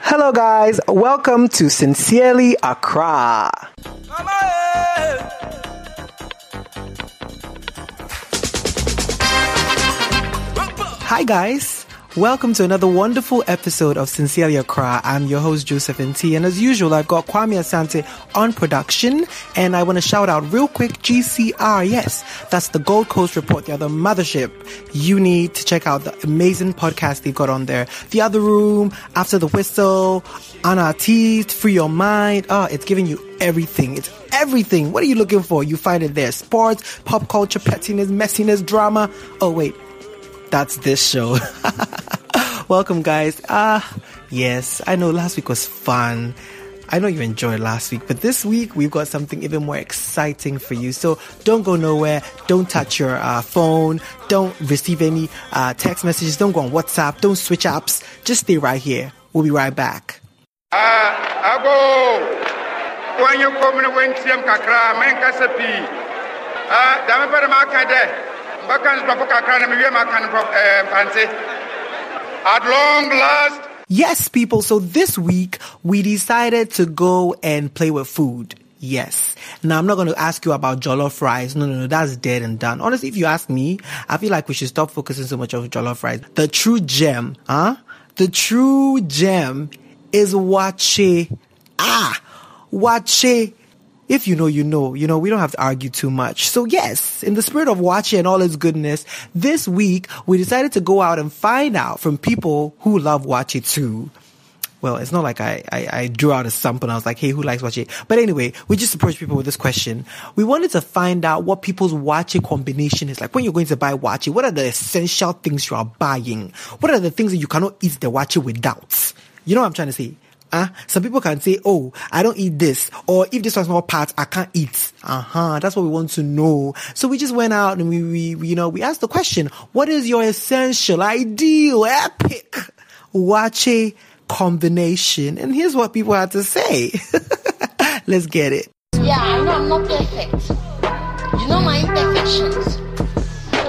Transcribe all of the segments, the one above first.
Hello, guys. Welcome to Sincerely Accra. Hi, guys. Welcome to another wonderful episode of Sincerely Accra. I'm your host, Joseph T. And as usual, I've got Kwame Asante on production. And I want to shout out real quick GCR. Yes, that's the Gold Coast Report, They're the other mothership. You need to check out the amazing podcast they've got on there. The Other Room, After the Whistle, Our Teeth, Free Your Mind. Oh, it's giving you everything. It's everything. What are you looking for? You find it there. Sports, pop culture, pettiness, messiness, drama. Oh, wait that's this show. Welcome, guys. Ah, uh, yes, I know last week was fun. I know you enjoyed last week, but this week we've got something even more exciting for you. So don't go nowhere. Don't touch your uh, phone. Don't receive any uh, text messages. Don't go on WhatsApp. Don't switch apps. Just stay right here. We'll be right back. Ah, At long last. Yes, people. So this week we decided to go and play with food. Yes. Now I'm not going to ask you about jollof rice. No, no, no. That's dead and done. Honestly, if you ask me, I feel like we should stop focusing so much on jollof rice. The true gem, huh? The true gem is waakye. Ah, waakye if you know, you know. You know, we don't have to argue too much. So yes, in the spirit of waakye and all its goodness, this week we decided to go out and find out from people who love waakye too. Well, it's not like I, I, I drew out a sample and I was like, hey, who likes waakye? But anyway, we just approached people with this question. We wanted to find out what people's waakye combination is like. When you're going to buy waakye, what are the essential things you are buying? What are the things that you cannot eat the waakye without? You know what I'm trying to say? Uh, some people can say, oh, I don't eat this. Or if this was not part, I can't eat. Uh-huh. That's what we want to know. So we just went out and we, we, we you know, we asked the question, what is your essential, ideal, epic waakye combination? And here's what people had to say. Let's get it. Yeah, I know I'm not perfect. You know my imperfections.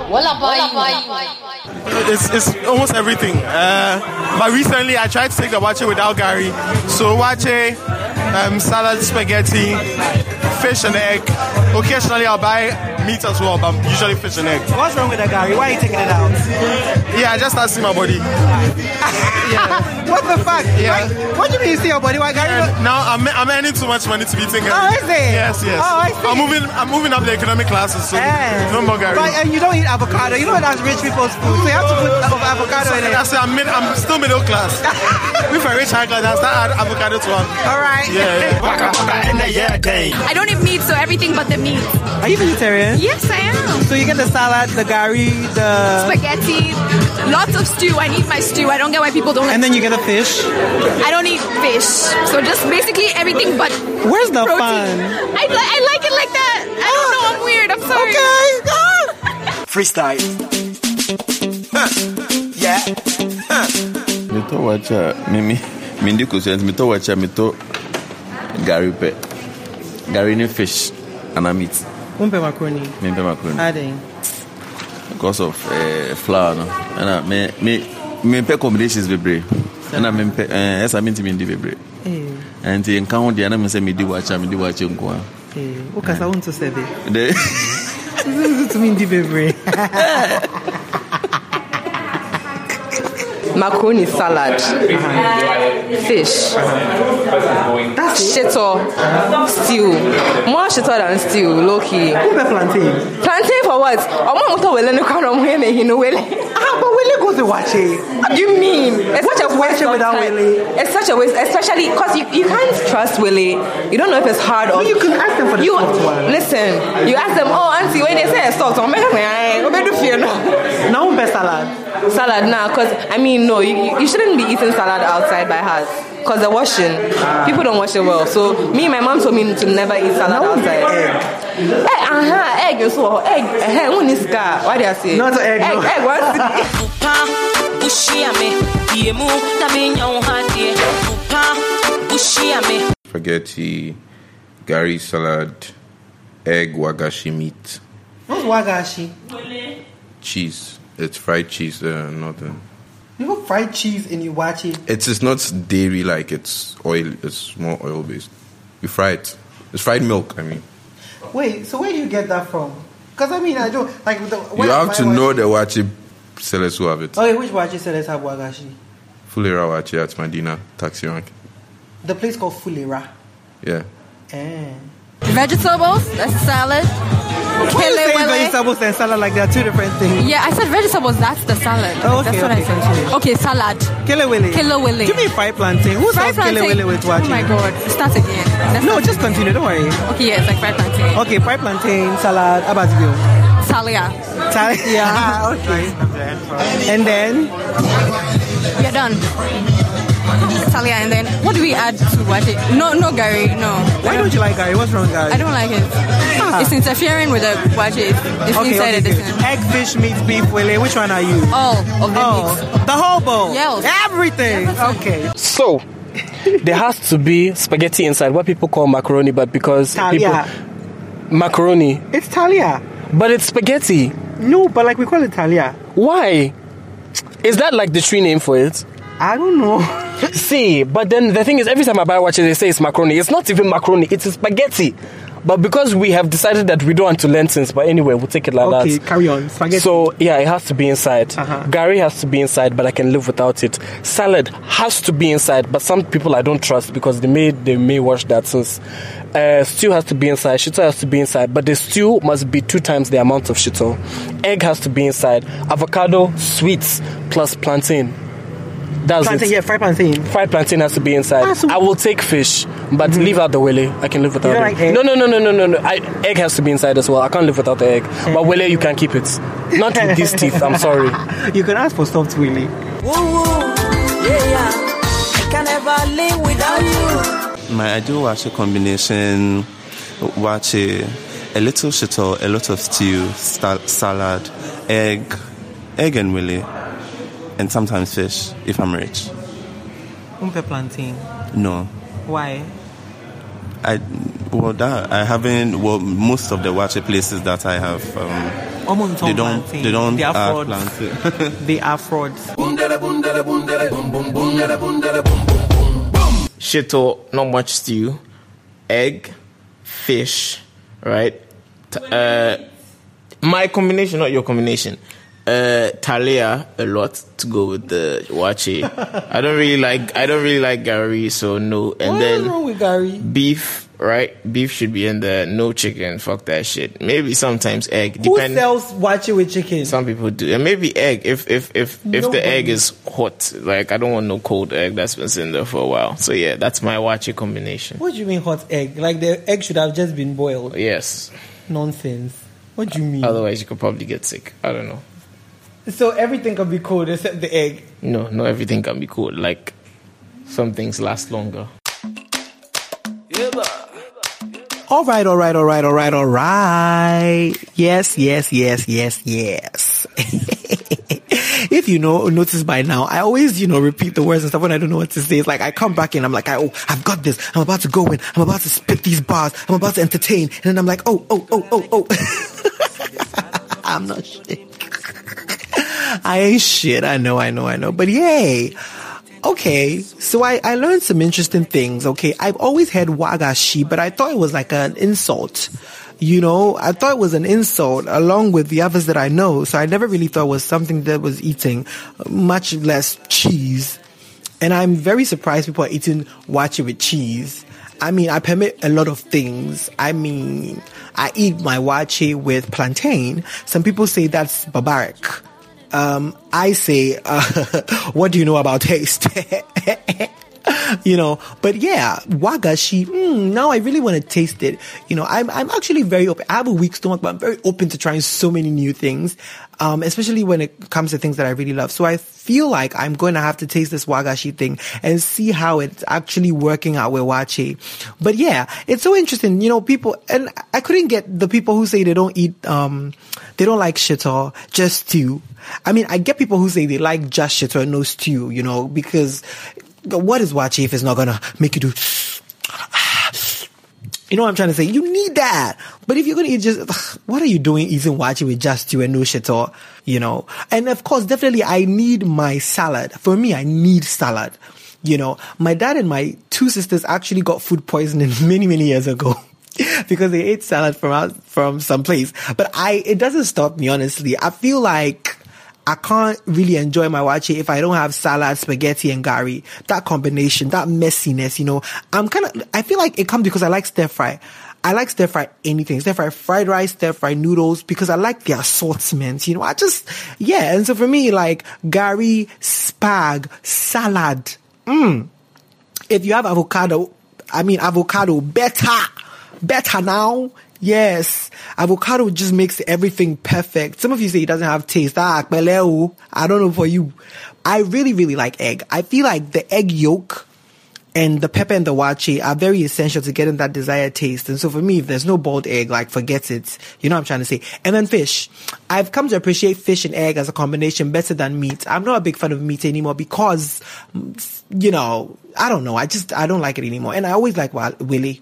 What about, what about you? It's, it's almost everything. Uh, but recently I tried to take the waakye without gari. So waakye, um, salad, spaghetti, fish and egg. Occasionally I'll buy meat as well, but I'm usually fish and egg. What's wrong with that, gari? Why are you taking it out? Yeah, I just start seeing my body. yeah. What the fuck? Yeah. What do you mean you see your body? Why gari? Yeah. Now I'm, I'm earning too much money to be taking. Oh, is it? Yes, yes. Oh, I see. I'm moving. I'm moving up the economic classes, so yeah. no more gari. But and you don't eat avocado. You know that's rich people's food, so you have to put avocado so in it. I say I'm, mid, I'm still middle class. if I reach high class, I start add avocado to one. All right. Yeah. Yeah, okay. I don't eat meat, so everything but the meat. Are you vegetarian? Yes, I am. So you get the salad, the gari, the spaghetti, lots of stew. I need my stew. I don't get why people don't. Like and then you get a fish. I don't eat fish, so just basically everything but. Where's the protein. fun? I, li- I like it like that. I don't know. I'm weird. I'm sorry. Okay. Go Freestyle. Yeah. Mito wacha mimi mindi kusent mito wacha mito gari pe gari ne fish and a meat. Mpe macaroni. Me mpe macaroni. Adding Because of uh, flour no. Ana me me me mpe combinations bebree. Ana me mpe eh esa minti mindi bebree. Eh. Anti And the encounter na me se me di wacha me di wacha nko a. Eh. O kasa eh. won to sebe. De. Zuzu to mindi bebree. macaroni salad, fish, shito, stew. More shito than stew, low key. plantain. Plantain for what? I'm not going to here, you to watch it. What you mean? It's What such a waste of without time. wele? It's such a waste, especially because you, you can't trust wele. You don't know if it's hard or. You can ask them for the you, one. Listen, you ask them, oh, auntie, when they say salt, I'm like, I'm going to fear no. Now umpe salad. Salad, nah, because I mean, no, you, you shouldn't be eating salad outside by house. Because they're washing, people don't wash it well. So, me, and my mom told me to never eat salad outside. egg. Eh, uh-huh, egg, so egg, eh, when is car? Why do I say? Not egg, Egg, no. egg, what's Pupa, bushia me, yemu, na binya uhadie. Pupa, bushia me. spaghetti gari salad, egg wagashi meat, What's wagashi? cheese. It's fried cheese, uh, nothing. You put fried cheese in your waakye. It's it's not dairy like it's oil. It's more oil based. You fry it. It's fried milk. I mean, Wait, so where do you get that from? Because I mean, I don't like. The, you have to know the waakye sellers who have it. Okay, which waakye sellers have wagashi? Fulera waakye at Medina taxi rank. The place called Fulera. Yeah. Eh. Vegetables, that's salad. Kele wele. vegetables and salad like they're two different things? Yeah, I said vegetables, that's the salad. Oh, okay, that's what okay, I said. Okay, salad. Kelewele. Kelewele. Give me fried plantain. Who Fried sells kelewele with waakye? Oh my god, start again. Let's No, just continue. Don't worry. again. Okay, yeah, it's like fried plantain. Okay, fried plantain, salad. About you? Salia. Salad. Yeah. okay. And then You're done. Salia, and then what do we add to what it? No, no, gari, no. why don't you like gari? What's wrong, gari? I don't like it. Ah. It's interfering with the waakye. It's Okay, inside okay, a good. distance. Egg, fish, meat, beef, wele. Which one are you? All of the Oh, meats. the whole bowl. Yes. Everything. Okay. So, there has to be spaghetti inside, what people call macaroni, but because Talia. people macaroni, It's Talia. but it's spaghetti. No, but like we call it Talia. Why? Is that like the tree name for it? I don't know. See, but then the thing is, every time I buy watches, they say it's macaroni. It's not even macaroni; it's spaghetti. But because we have decided that we don't want to learn things, but anyway, we'll take it like Okay, that. carry on. Spaghetti. So yeah, it has to be inside. Uh-huh. gari has to be inside, but I can live without it. Salad has to be inside, but some people I don't trust because they may they may wash that since. Uh, stew has to be inside. Shito has to be inside, but the stew must be two times the amount of shito. Egg has to be inside. Avocado, sweets plus plantain. That's plantain, it. yeah, fried plantain. Fried plantain has to be inside. Ah, so- I will take fish, but leave out the wele. I can live without don't it. like egg? No, no, no, no, no, no, no. I, egg has to be inside as well. I can't live without the egg. But wele, you can keep it. Not with these teeth. I'm sorry. You can ask for soft wele. Woo woo, yeah yeah. I can never live without you. My ideal waakye combination, waakye, a little shito, a lot of stew, sal- salad, egg, egg and wele, and sometimes fish if I'm rich. Umpe plantain. No, Why? I well that I haven't. Well, most of the waakye places that I have, um, Almost they don't plantain. they don't They are add frauds. plantain. They are frauds. shito, not much stew, egg, fish, right? Uh, my combination, not your combination. Uh, talia a lot to go with the waakye. I don't really like. I don't really like gari, so no. And What then wrong with gari? beef, right? Beef should be in there. No chicken. Fuck that shit. Maybe sometimes egg. Who Depend. sells waakye with chicken? Some people do, and maybe egg. If if if if Nobody. the egg is hot, like I don't want no cold egg that's been sitting there for a while. So yeah, that's my waakye combination. What do you mean hot egg? Like the egg should have just been boiled. Yes. Nonsense. What do you mean? Otherwise, you could probably get sick. I don't know. So everything can be cold except the egg. No, not everything can be cold. Like some things last longer. All right, all right, all right, all right, all right. Yes, yes, yes, yes, yes. if you know, notice by now, I always, you know, repeat the words and stuff when I don't know what to say. It's like I come back in, I'm like, oh, I've got this. I'm about to go in. I'm about to spit these bars. I'm about to entertain. And then I'm like, oh, oh, oh, oh, oh. I'm not shit. I ain't shit. I know, I know, I know. But yay. Okay, so I, I learned some interesting things. Okay, I've always heard wagashi, but I thought it was like an insult. You know, I thought it was an insult along with the others that I know. So I never really thought it was something that was eating, much less cheese. And I'm very surprised people are eating waakye with cheese. I mean, I permit a lot of things. I mean, I eat my waakye with plantain. Some people say that's barbaric. Um, I say, uh, what do you know about taste? you know, but yeah, wagashi, mm, now I really want to taste it. You know, I'm, I'm actually very open. I have a weak stomach, but I'm very open to trying so many new things. Um, especially when it comes to things that I really love. So I feel like I'm going to have to taste this wagashi thing and see how it's actually working out with waakye. But yeah, it's so interesting. You know, people, and I couldn't get the people who say they don't eat, um, they don't like shito, just stew. I mean, I get people who say they like just shito and no stew, you know, because what is waakye if it's not gonna make you do You know what I'm trying to say? You need that. But if you're going to eat just, what are you doing eating waakye with just you and no shit or, you know? And of course, definitely I need my salad. For me, I need salad. You know, my dad and my two sisters actually got food poisoning many, many years ago. because they ate salad from out, from some place. But I, it doesn't stop me, honestly. I feel like I can't really enjoy my waakye if I don't have salad, spaghetti, and gari. That combination, that messiness, you know, I'm kind of, I feel like it comes because I like stir fry. I like stir fry anything, stir fry fried rice, stir fry noodles, because I like the assortment, you know, I just, yeah. And so for me, like gari, spag, salad, mm. If you have avocado, I mean avocado, better, better now. Yes, avocado just makes everything perfect. Some of you say it doesn't have taste. Ah, akbeleo. I don't know for you. I really, really like egg. I feel like the egg yolk and the pepper and the waakye are very essential to getting that desired taste. And so for me, if there's no boiled egg, like forget it. You know what I'm trying to say? And then fish. I've come to appreciate fish and egg as a combination better than meat. I'm not a big fan of meat anymore because, you know, I don't know. I just, I don't like it anymore. And I always like wele.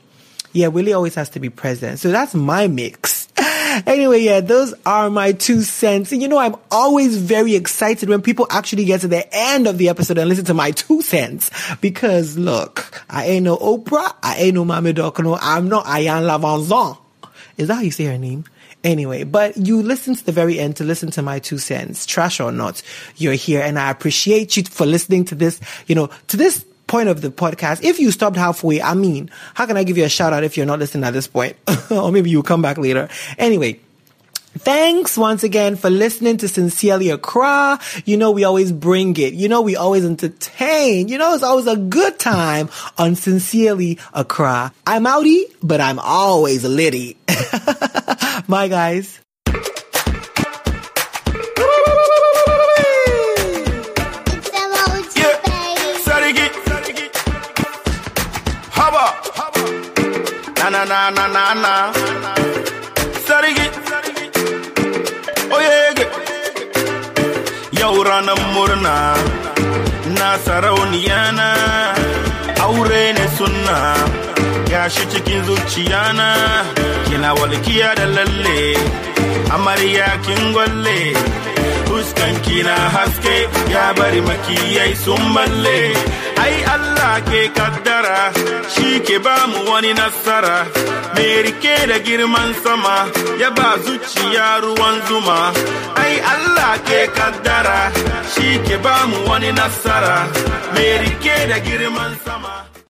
Yeah, wele always has to be present. So that's my mix. anyway, yeah, those are my two cents. And you know, I'm always very excited when people actually get to the end of the episode and listen to my two cents. Because look, I ain't no Oprah. I ain't no Maame Dokono. I'm not Iyanla Vanzant. Is that how you say her name? Anyway, but you listen to the very end to listen to my two cents, trash or not, you're here and I appreciate you for listening to this, you know, to this point of the podcast. If you stopped halfway, I mean, how can I give you a shout out if you're not listening at this point? or maybe you'll come back later. Anyway. Thanks once again for listening to Sincerely Accra. You know, we always bring it. You know, we always entertain. You know, it's always a good time on Sincerely Accra. I'm outie, but I'm always litty. Bye guys. Na na na na na. Sarki. Oyege. Yau ranar murna na sarauniya na. Aure ne sunna gashi cikin zuciya na. Kina walkiya da lalle amarya kin gwalle. Fuskan kina haske ya bari makiyai sun balle. Ai Allah ke kaddara shi ke ba mu wani nasara. Mai riƙe da girman sama ya ba zuciya ruwan zuma. Ai Allah ke kaddara shi ke ba mu wani nasara. Mai riƙe da girman sama.